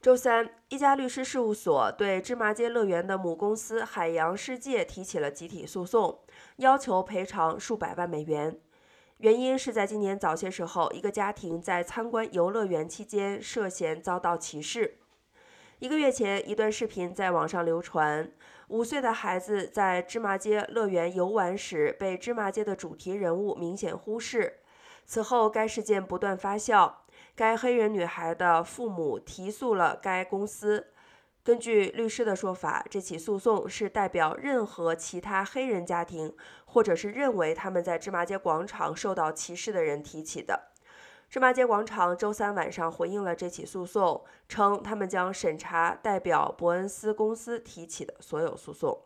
周三，一家律师事务所对芝麻街乐园的母公司海洋世界提起了集体诉讼，要求赔偿数百万美元。原因是在今年早些时候，一个家庭在参观游乐园期间涉嫌遭到歧视。一个月前，一段视频在网上流传，五岁的孩子在芝麻街乐园游玩时被芝麻街的主题人物明显忽视。此后，该事件不断发酵。该黑人女孩的父母提诉了该公司。根据律师的说法，这起诉讼是代表任何其他黑人家庭，或者是认为他们在芝麻街广场受到歧视的人提起的。芝麻街广场周三晚上回应了这起诉讼，称他们将审查代表伯恩斯公司提起的所有诉讼。